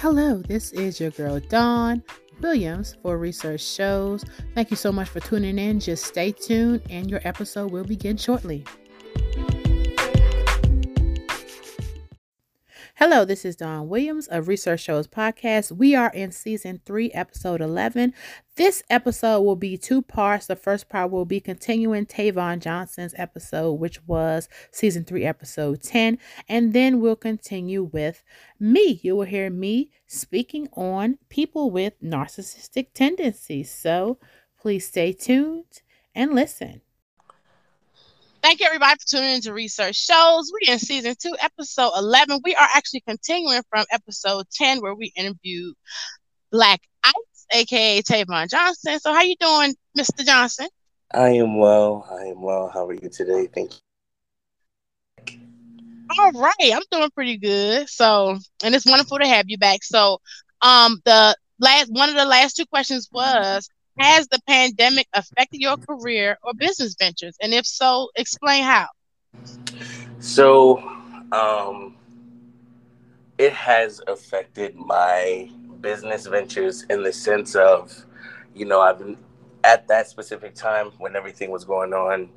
Hello, this is your girl Dawn Williams for Research Shows. Thank you so much for tuning in. Just stay tuned, and your episode will begin shortly. Hello, this is Dawn Williams of Research Shows Podcast. We are in season three, episode 11. This episode will be two parts. The first part will be continuing Tayvon Johnson's episode, which was season three, episode 10. And then we'll continue with me. You will hear me speaking on people with narcissistic tendencies. So please stay tuned and listen. Thank you, everybody, for tuning into Research Shows. We're in season two, episode 11. We are actually continuing from episode 10, where we interviewed Black Ice, aka Tayvon Johnson. So, how are you doing, Mr. Johnson? I am well. I am well. How are you today? Thank you. All right, I'm doing pretty good. So, and it's wonderful to have you back. So, um, the last one of the last two questions was has the pandemic affected your career or business ventures? And if so, explain how. So, um, it has affected my business ventures in the sense of, you know, I've been at that specific time when everything was going on.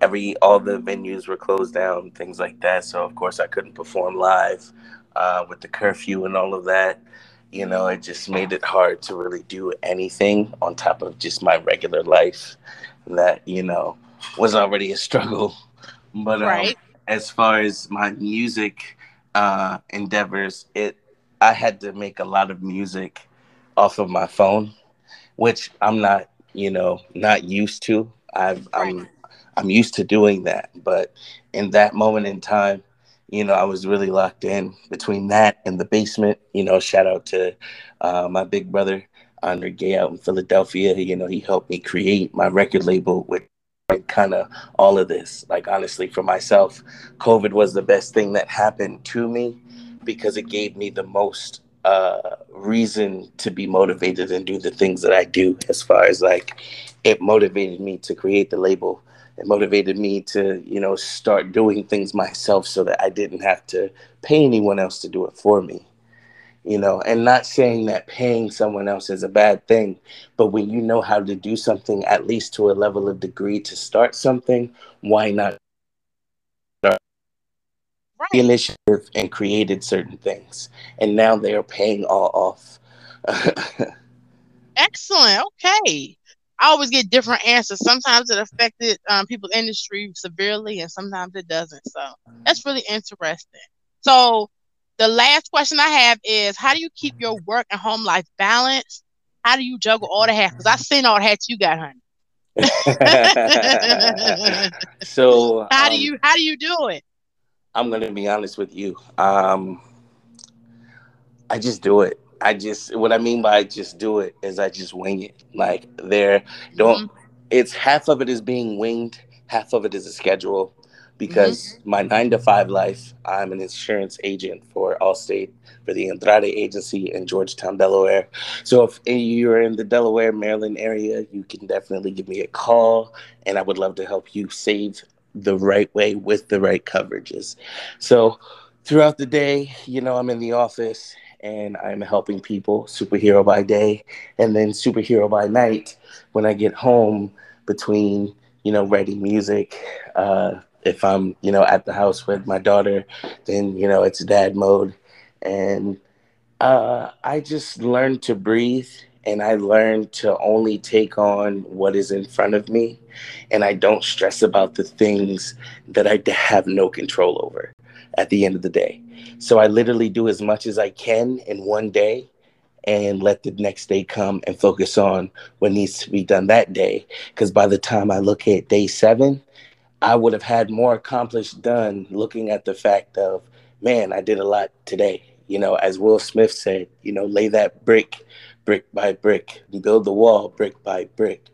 Every all the venues were closed down, things like that. So of course I couldn't perform live uh, with the curfew and all of that you know it just made it hard to really do anything on top of just my regular life that you know was already a struggle. But um, as far as my music uh, endeavors it i had to make a lot of music off of my phone which i'm not you know not used to. I've right. i'm i'm used to doing that. But in that moment in time you know, I was really locked in between that and the basement. You know, shout out to uh, my big brother, Andre Gay out in Philadelphia. You know, he helped me create my record label with kind of all of this. Like, honestly, for myself, COVID was the best thing that happened to me because it gave me the most uh, reason to be motivated and do the things that I do, as far as like it motivated me to create the label it motivated me to you know start doing things myself so that i didn't have to pay anyone else to do it for me you know? And not saying that paying someone else is a bad thing but when you know how to do something at least to a level of degree to start something why not start right. the initiative and created certain things? And now they are paying all off. Excellent. Okay I always get different answers. Sometimes it affected um, people's industry severely, and sometimes it doesn't. So that's really interesting. So the last question I have is, how do you keep your work and home life balanced? How do you juggle all the hats? Because I've seen all the hats you got, honey. so how um, do you how do you do it? I'm gonna be honest with you. Um, I just do it. I just what I mean by just do it is I just wing it. Like there don't mm-hmm. it's half of it is being winged, half of it is a schedule because mm-hmm. my 9 to 5 life, I'm an insurance agent for Allstate for the Andrade agency in Georgetown, Delaware. So if you're in the Delaware, Maryland area, you can definitely give me a call and I would love to help you save the right way with the right coverages. So throughout the day, you know, I'm in the office and I'm helping people, superhero by day, and then superhero by night when I get home between, you know, writing music. Uh, if I'm, you know, at the house with my daughter, then, you know, it's dad mode. And uh, I just learned to breathe and I learned to only take on what is in front of me. And I don't stress about the things that I have no control over at the end of the day. So I literally do as much as I can in one day and let the next day come and focus on what needs to be done that day. Because by the time I look at day seven, I would have had more accomplished done looking at the fact of, man, I did a lot today. You know, as Will Smith said, you know, lay that brick, brick by brick, build the wall brick by brick.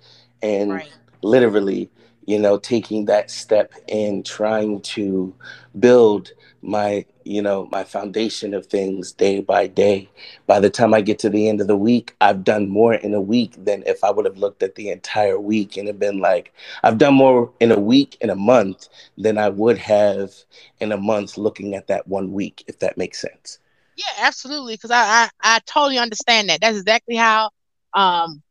And right. literally, you know, taking that step and trying to build my you know my foundation of things day by day by the time i get to the end of the week i've done more in a week than if i would have looked at the entire week and have been like i've done more in a week in a month than i would have in a month looking at that one week if that makes sense Yeah, absolutely. Because I, I I totally understand that. That's exactly how um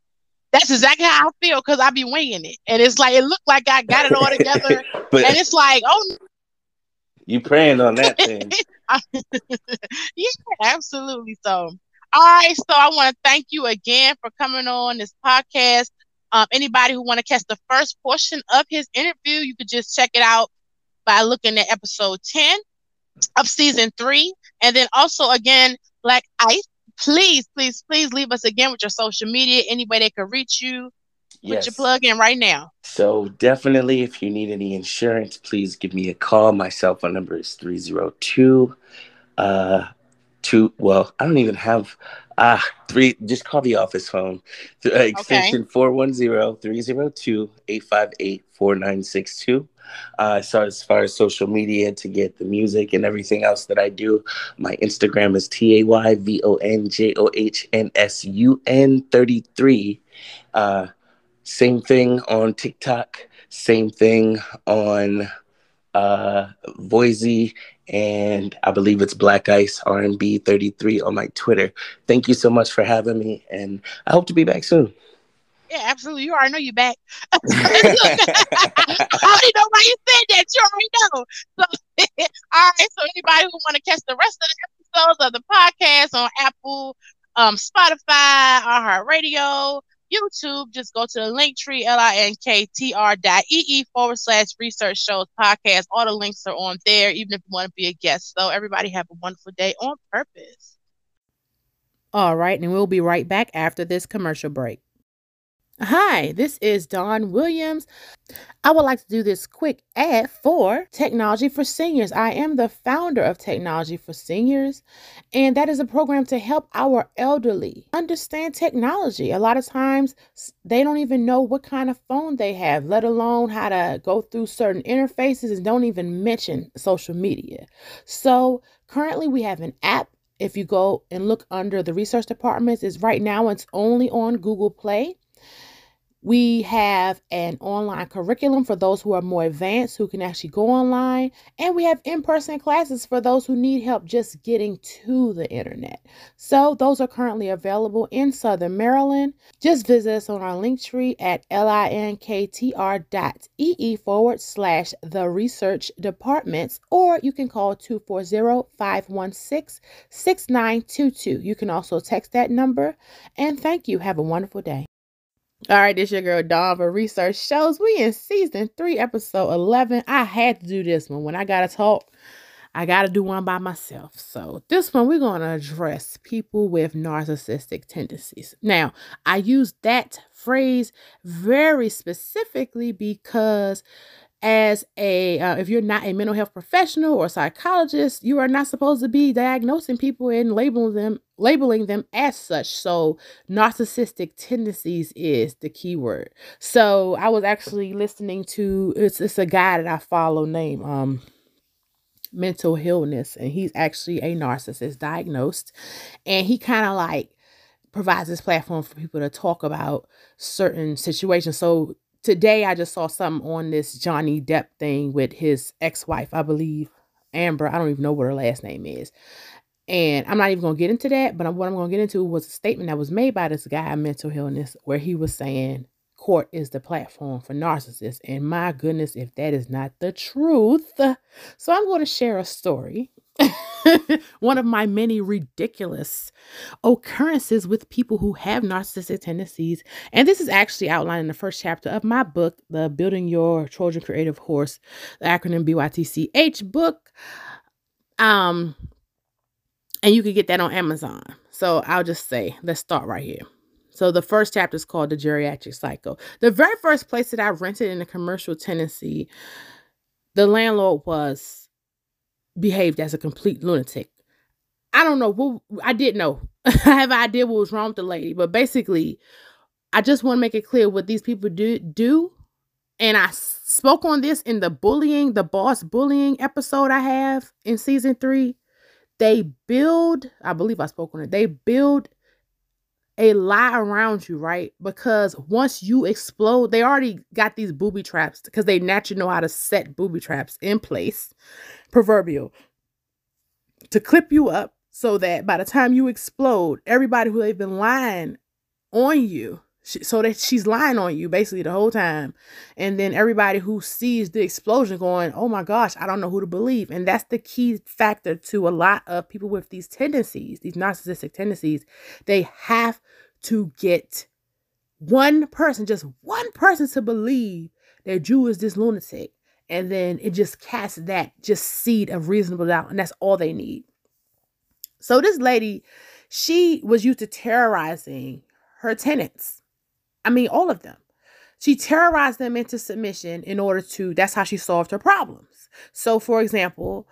that's exactly how I feel because I be winging it, and it's like it looked like I got it all together, but and it's like, oh, you praying on that thing? yeah, absolutely. So, all right. So I want to thank you again for coming on this podcast. Um, anybody who want to catch the first portion of his interview, you could just check it out by looking at episode ten of season three, and then also again, Black Ice please, please, please leave us again with your social media, any way they can reach you. Yes. Put your plug in right now. So definitely, if you need any insurance, please give me a call. My cell phone number is 302 uh two well i don't even have ah three just call the office phone uh, extension okay. 410-302-858-4962 uh, so as far as social media to get the music and everything else that I do, my Instagram is T A Y V O N J O H N S U N 33. Uh, same thing on TikTok, same thing on uh, Voisey, and I believe it's Black Ice R&B 33 on my Twitter. Thank you so much for having me, and I hope to be back soon. Yeah, absolutely. You already know you're back. I already know why you said that. You already know. So, all right. So, anybody who want to catch the rest of the episodes of the podcast on Apple, um, Spotify, Radio, YouTube, just go to the link tree, L-I-N-K-T-R dot E-E forward slash research shows podcast. All the links are on there, even if you want to be a guest. So everybody have a wonderful day on purpose. All right, and we'll be right back after this commercial break. Hi, this is Dawn Williams. I would like to do this quick ad for Technology for Seniors. I am the founder of Technology for Seniors, and that is a program to help our elderly understand technology. A lot of times they don't even know what kind of phone they have, let alone how to go through certain interfaces and don't even mention social media. So, currently we have an app if you go and look under the research departments is right now it's only on Google Play. We have an online curriculum for those who are more advanced who can actually go online. And we have in person classes for those who need help just getting to the internet. So those are currently available in Southern Maryland. Just visit us on our link tree at linktr.ee forward slash the research departments, or you can call 240 516 6922. You can also text that number. And thank you. Have a wonderful day. All right, this is your girl for Research Shows. We in season three, episode 11. I had to do this one. When I got to talk, I got to do one by myself. So, this one, we're to address people with narcissistic tendencies. Now, I use that phrase very specifically because as a uh, if you're not a mental health professional or psychologist you are not supposed to be diagnosing people and labeling them labeling them as such. So narcissistic tendencies is the key word. So i was actually listening to it's, it's a guy that i follow named um mental illness and he's actually a narcissist diagnosed and he kind of like provides this platform for people to talk about certain situations. So today I just saw something on this Johnny Depp thing with his ex-wife, I believe, Amber. I don't even know what her last name is. And I'm not even going to get into that, but what I'm going to get into was a statement that was made by this guy, Mental Illness, where he was saying court is the platform for narcissists. And my goodness, if that is not the truth. So I'm going to share a story one of my many ridiculous occurrences with people who have narcissistic tendencies. And this is actually outlined in the first chapter of my book, The Building Your Trojan Creative Horse, the acronym BYTCH book. Um, and you can get that on Amazon. So I'll just say, let's start right here. So the first chapter is called The Geriatric Cycle. The very first place that I rented in a commercial tenancy, the landlord was behaved as a complete lunatic. I don't know what I did know. I have an idea what was wrong with the lady, but basically, I just want to make it clear what these people do do. And I spoke on this in the bullying, the boss bullying episode I have in season three. They build, I believe I spoke on it, they build a lie around you, right? Because once you explode, they already got these booby traps because they naturally know how to set booby traps in place proverbial to clip you up so that by the time you explode, everybody who they've been lying on you, so that she's lying on you basically the whole time. And then everybody who sees the explosion going, oh my gosh, I don't know who to believe. And that's the key factor to a lot of people with these tendencies, these narcissistic tendencies. They have to get one person, just one person to believe that Drew is this lunatic. And then it just casts that just seed of reasonable doubt. And that's all they need. So this lady, she was used to terrorizing her tenants. I mean, all of them. She terrorized them into submission in order to, that's how she solved her problems. So, for example,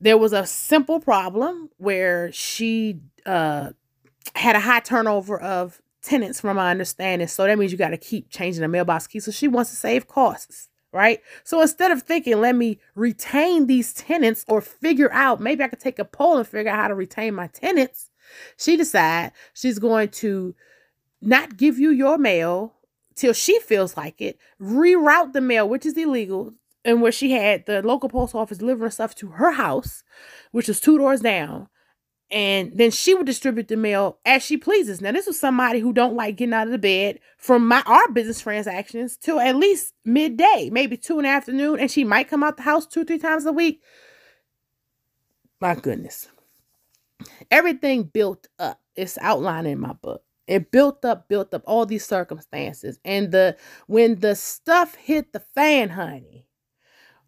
there was a simple problem where she uh, had a high turnover of tenants, from my understanding. So that means you got to keep changing the mailbox key. So she wants to save costs right? So instead of thinking, let me retain these tenants or figure out, maybe I could take a poll and figure out how to retain my tenants, she decide she's going to not give you your mail till she feels like it, reroute the mail, which is illegal, and where she had the local post office delivering stuff to her house, which is two doors down, and then she would distribute the mail as she pleases. Now, this was somebody who don't like getting out of the bed from my our business transactions till at least midday, maybe two in the afternoon, and she might come out the house two, three times a week. My goodness. Everything built up. It's outlined in my book. It built up, built up all these circumstances. And the when the stuff hit the fan, honey,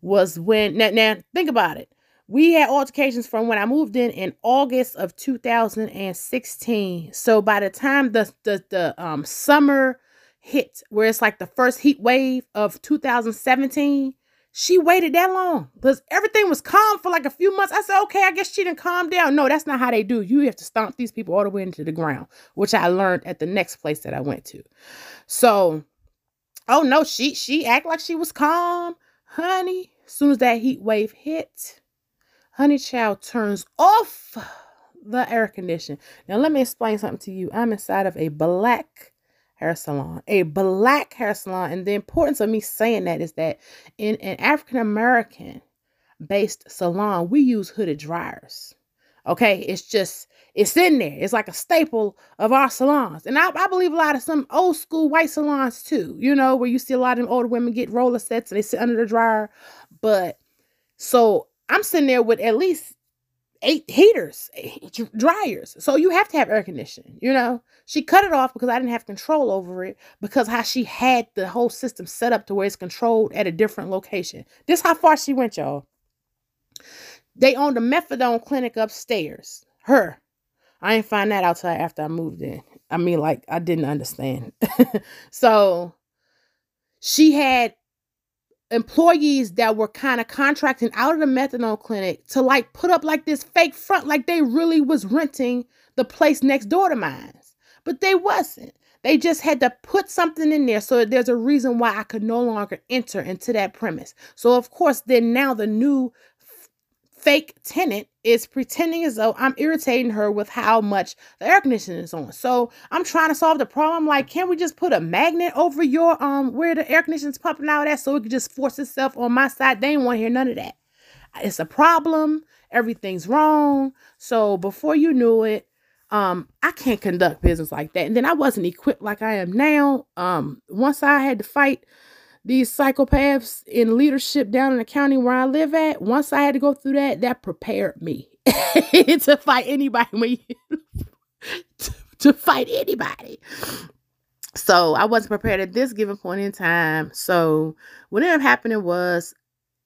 was when now, now think about it we had altercations from when I moved in in August of 2016. So by the time the the, the um summer hit, where it's like the first heat wave of 2017, she waited that long because everything was calm for like a few months. I said, okay, I guess she didn't calm down. No, that's not how they do. You have to stomp these people all the way into the ground, which I learned at the next place that I went to. So, oh no, she she act like she was calm, honey. As soon as that heat wave hit, Honey Child turns off the air condition. Now, let me explain something to you. I'm inside of a black hair salon, a black hair salon. And the importance of me saying that is that in an African American based salon, we use hooded dryers. Okay, it's just it's in there. It's like a staple of our salons. And I, I believe a lot of some old school white salons too, you know, where you see a lot of them older women get roller sets and they sit under the dryer. But so I'm sitting there with at least eight heaters, eight dryers. So you have to have air conditioning, you know. She cut it off because I didn't have control over it because how she had the whole system set up to where it's controlled at a different location. This how far she went, y'all. They owned a methadone clinic upstairs. Her. I didn't find that out till after I moved in. I mean, like I didn't understand. so she had employees that were kind of contracting out of the methadone clinic to like put up like this fake front like they really was renting the place next door to mine but they wasn't. They just had to put something in there so there's a reason why i could no longer enter into that premise. So of course then now the new fake tenant is pretending as though I'm irritating her with how much the air conditioning is on. So I'm trying to solve the problem. Like, can we just put a magnet over your um where the air conditioning's pumping out at so it could just force itself on my side? They ain't want to hear none of that. It's a problem. Everything's wrong. So before you knew it, um, I can't conduct business like that. And then I wasn't equipped like I am now. Um, once I had to fight these psychopaths in leadership down in the county where I live at, once I had to go through that, that prepared me to fight anybody to, to fight anybody. So I wasn't prepared at this given point in time. So what ended up happening was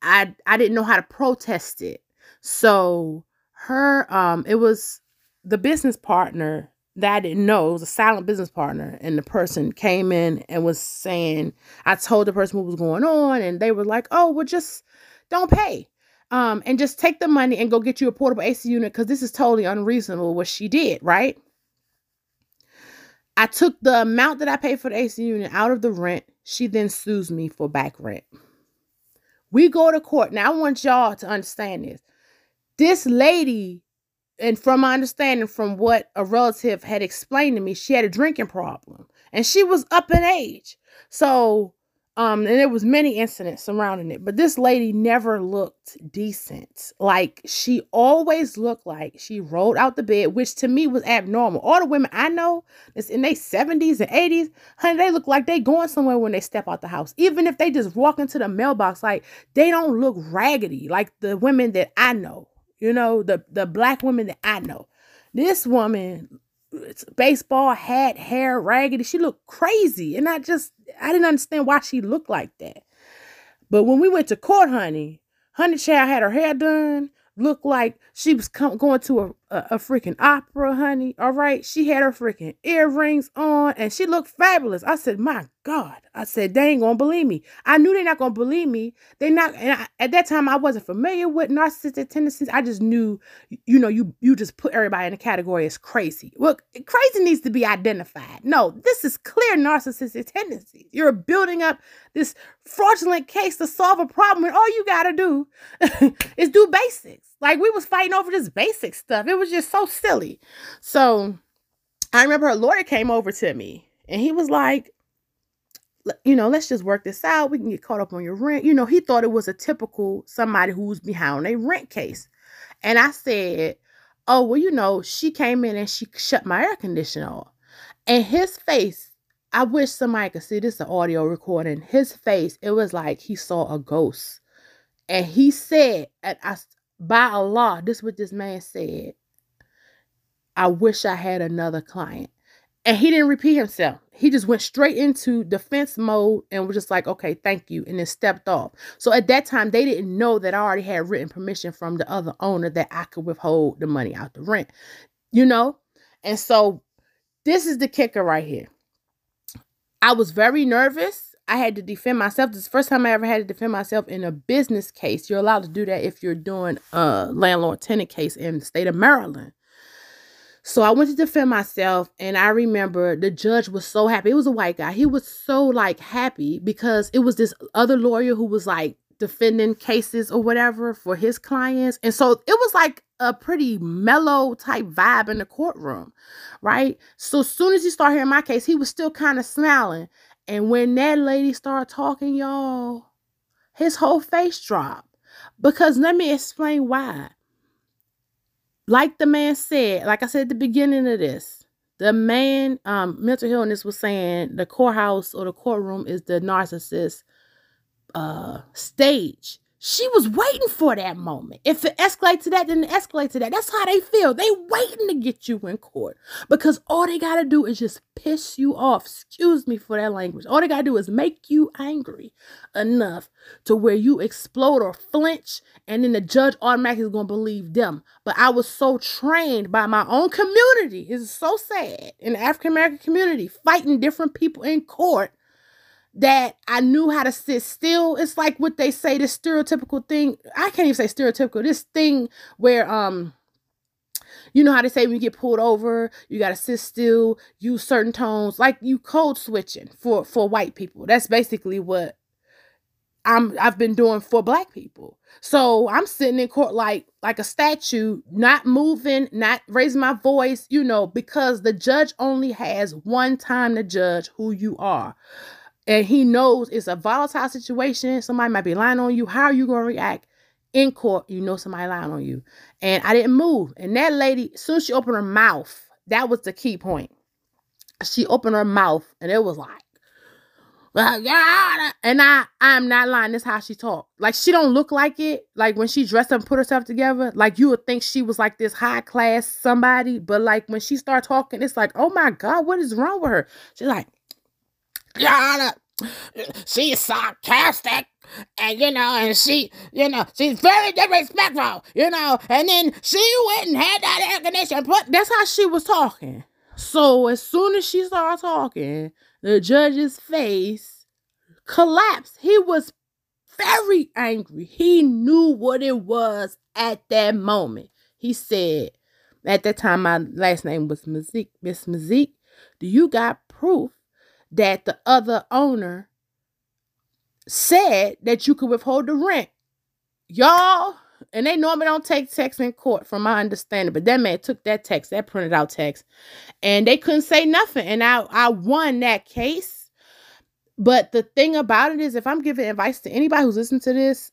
I I didn't know how to protest it. So her um it was the business partner that I didn't know. It was a silent business partner. And the person came in and was saying, I told the person what was going on, and they were like, oh, well, just don't pay. Um, and just take the money and go get you a portable AC unit because this is totally unreasonable what she did, right? I took the amount that I paid for the AC unit out of the rent. She then sues me for back rent. We go to court. Now, I want y'all to understand this. This lady and from my understanding from what a relative had explained to me she had a drinking problem and she was up in age so Um, and there was many incidents surrounding it, but this lady never looked decent. Like she always looked like she rolled out the bed, which to me was abnormal. All the women I know that's in their 70s and 80s, honey, they look like they going somewhere when they step out the house. Even if they just walk into the mailbox, like they don't look raggedy like the women that I know. You know, the the black women that I know. This woman baseball hat, hair raggedy. She looked crazy. And I just, I didn't understand why she looked like that. But when we went to court, honey, Honey Child had her hair done looked like she was come, going to a, a, a, freaking opera, honey. All right. She had her freaking earrings on and she looked fabulous. I said, my God. I said, they ain't going to believe me. I knew they're not going to believe me. They not, and I, at that time, I wasn't familiar with narcissistic tendencies. I just knew, you know, you, you just put everybody in a category as crazy. Well, crazy needs to be identified. No, this is clear narcissistic tendencies. You're building up this fraudulent case to solve a problem and all you got to do is do basics. Like we was fighting over this basic stuff. It was just so silly. So I remember her lawyer came over to me and he was like, you know, let's just work this out. We can get caught up on your rent. You know, he thought it was a typical somebody who's behind a rent case. And I said, Oh, well, you know, she came in and she shut my air conditioner off. And his face, I wish somebody could see this, audio recording. His face, it was like he saw a ghost. And he said, and I, by Allah, this is what this man said. I wish I had another client. And he didn't repeat himself. He just went straight into defense mode and was just like, okay, thank you, and then stepped off. So at that time, they didn't know that I already had written permission from the other owner that I could withhold the money out the rent, you know? And so this is the kicker right here. I was very nervous I had to defend myself. This is the first time I ever had to defend myself in a business case. You're allowed to do that if you're doing a landlord tenant case in the state of Maryland. So I went to defend myself, and I remember the judge was so happy. It was a white guy. He was so like happy because it was this other lawyer who was like defending cases or whatever for his clients. And so it was like a pretty mellow type vibe in the courtroom, right? So as soon as he started hearing my case, he was still kind of smiling. And when that lady started talking, y'all, his whole face dropped. Because let me explain why. Like the man said, like I said at the beginning of this, the man, um, mental illness was saying the courthouse or the courtroom is the narcissist uh stage. She was waiting for that moment. If it escalates to that, then it escalates to that. That's how they feel. They waiting to get you in court because all they gotta do is just piss you off. Excuse me for that language. All they gotta do is make you angry enough to where you explode or flinch, and then the judge automatically is gonna believe them. But I was so trained by my own community. It's so sad in the African American community fighting different people in court that I knew how to sit still. It's like what they say, this stereotypical thing. I can't even say stereotypical. This thing where um you know how they say when you get pulled over, you gotta sit still, use certain tones, like you code switching for for white people. That's basically what I'm I've been doing for black people. So I'm sitting in court like like a statue, not moving, not raising my voice, you know, because the judge only has one time to judge who you are and he knows it's a volatile situation. Somebody might be lying on you. How are you going to react in court? You know somebody lying on you. And I didn't move. And that lady, soon as she opened her mouth, that was the key point. She opened her mouth and it was like, God. and I I'm not lying. This how she talked. Like she don't look like it. Like when she dressed up and put herself together, like you would think she was like this high class somebody. But like when she start talking, it's like, oh my God, what is wrong with her? She's like, yeah, she's sarcastic and you know and she you know she's very disrespectful you know and then she went and had that air conditioner put that's how she was talking. So as soon as she started talking the judge's face collapsed. He was very angry. He knew what it was at that moment. He said at that time my last name was Mazik, Miss Mazik. Do you got proof that the other owner said that you could withhold the rent. Y'all, and they normally don't take text in court, from my understanding, but that man took that text, that printed out text, and they couldn't say nothing. And I, I won that case. But the thing about it is, if I'm giving advice to anybody who's listening to this,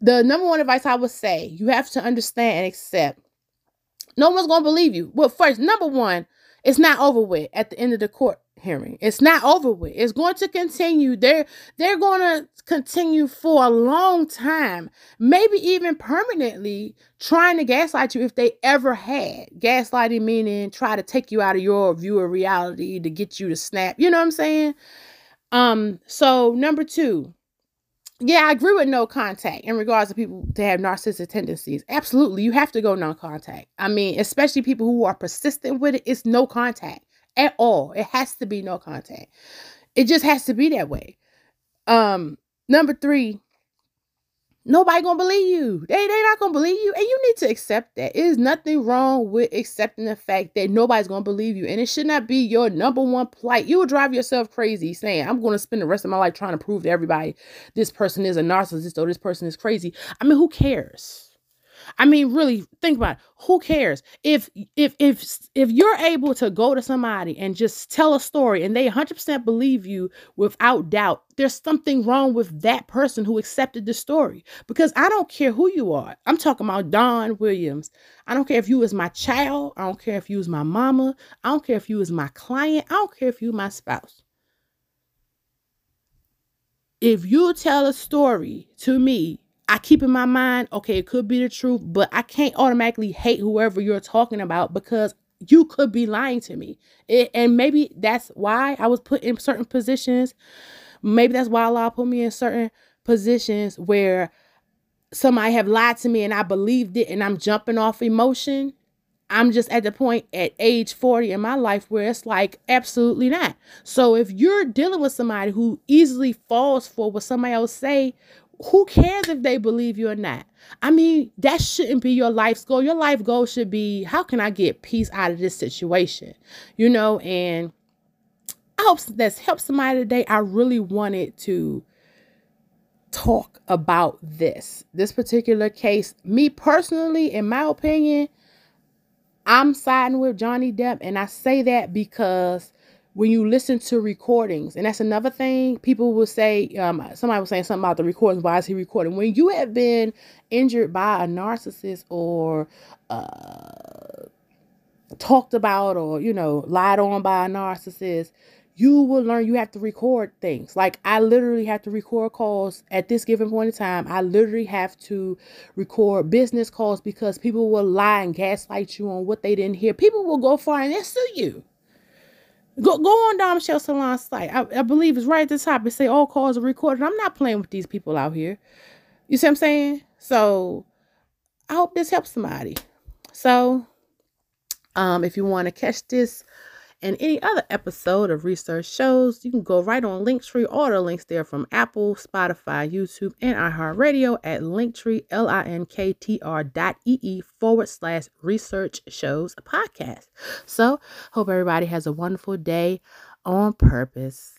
the number one advice I would say you have to understand and accept no one's to believe you. Well, first, number one, it's not over with at the end of the court hearing. It's not over with. It's going to continue. They're they're going to continue for a long time, maybe even permanently trying to gaslight you if they ever had. Gaslighting meaning try to take you out of your view of reality to get you to snap. You know what I'm saying? Um so number 2, yeah, I agree with no contact in regards to people to have narcissistic tendencies. Absolutely, you have to go non contact. I mean, especially people who are persistent with it, it's no contact at all. It has to be no contact. It just has to be that way. Um, number three, nobody gonna believe you. They they not gonna believe you, and you need to accept that. It is nothing wrong with accepting the fact that nobody's gonna believe you, and it should not be your number one plight. You will drive yourself crazy saying, "I'm gonna spend the rest of my life trying to prove to everybody this person is a narcissist or this person is crazy." I mean, who cares? I mean, really think about it. Who cares if if if if you're able to go to somebody and just tell a story and they 100% believe you without doubt, there's something wrong with that person who accepted the story. Because I don't care who you are. I'm talking about Dawn Williams. I don't care if you was my child. I don't care if you was my mama. I don't care if you was my client. I don't care if you my spouse. If you tell a story to me I keep in my mind, okay, it could be the truth, but I can't automatically hate whoever you're talking about because you could be lying to me. It, and maybe that's why I was put in certain positions. Maybe that's why Allah put me in certain positions where somebody have lied to me and I believed it and I'm jumping off emotion. I'm just at the point at age 40 in my life where it's like absolutely not. So if you're dealing with somebody who easily falls for what somebody else say who cares if they believe you or not? I mean, that shouldn't be your life's goal. Your life goal should be how can I get peace out of this situation? You know, and I hope that's helped somebody today. I really wanted to talk about this. This particular case, me personally, in my opinion, I'm siding with Johnny Depp, and I say that because when you listen to recordings, and that's another thing, people will say, um, somebody was saying something about the recordings. Why is he recording? When you have been injured by a narcissist or uh, talked about or, you know, lied on by a narcissist, you will learn you have to record things. Like I literally have to record calls at this given point in time. I literally have to record business calls because people will lie and gaslight you on what they didn't hear. People will go far and they sue you. Go go on Dom Michelle Salon's site. I, I believe it's right at the top. It say all calls are recorded. I'm not playing with these people out here. You see what I'm saying? So I hope this helps somebody. So um if you want to catch this and any other episode of Research Shows, you can go right on Linktree. All the links there from Apple, Spotify, YouTube, and iHeartRadio at Linktree, L-I-N-K-T-R dot E-E forward slash Research Shows podcast. So, hope everybody has a wonderful day on purpose.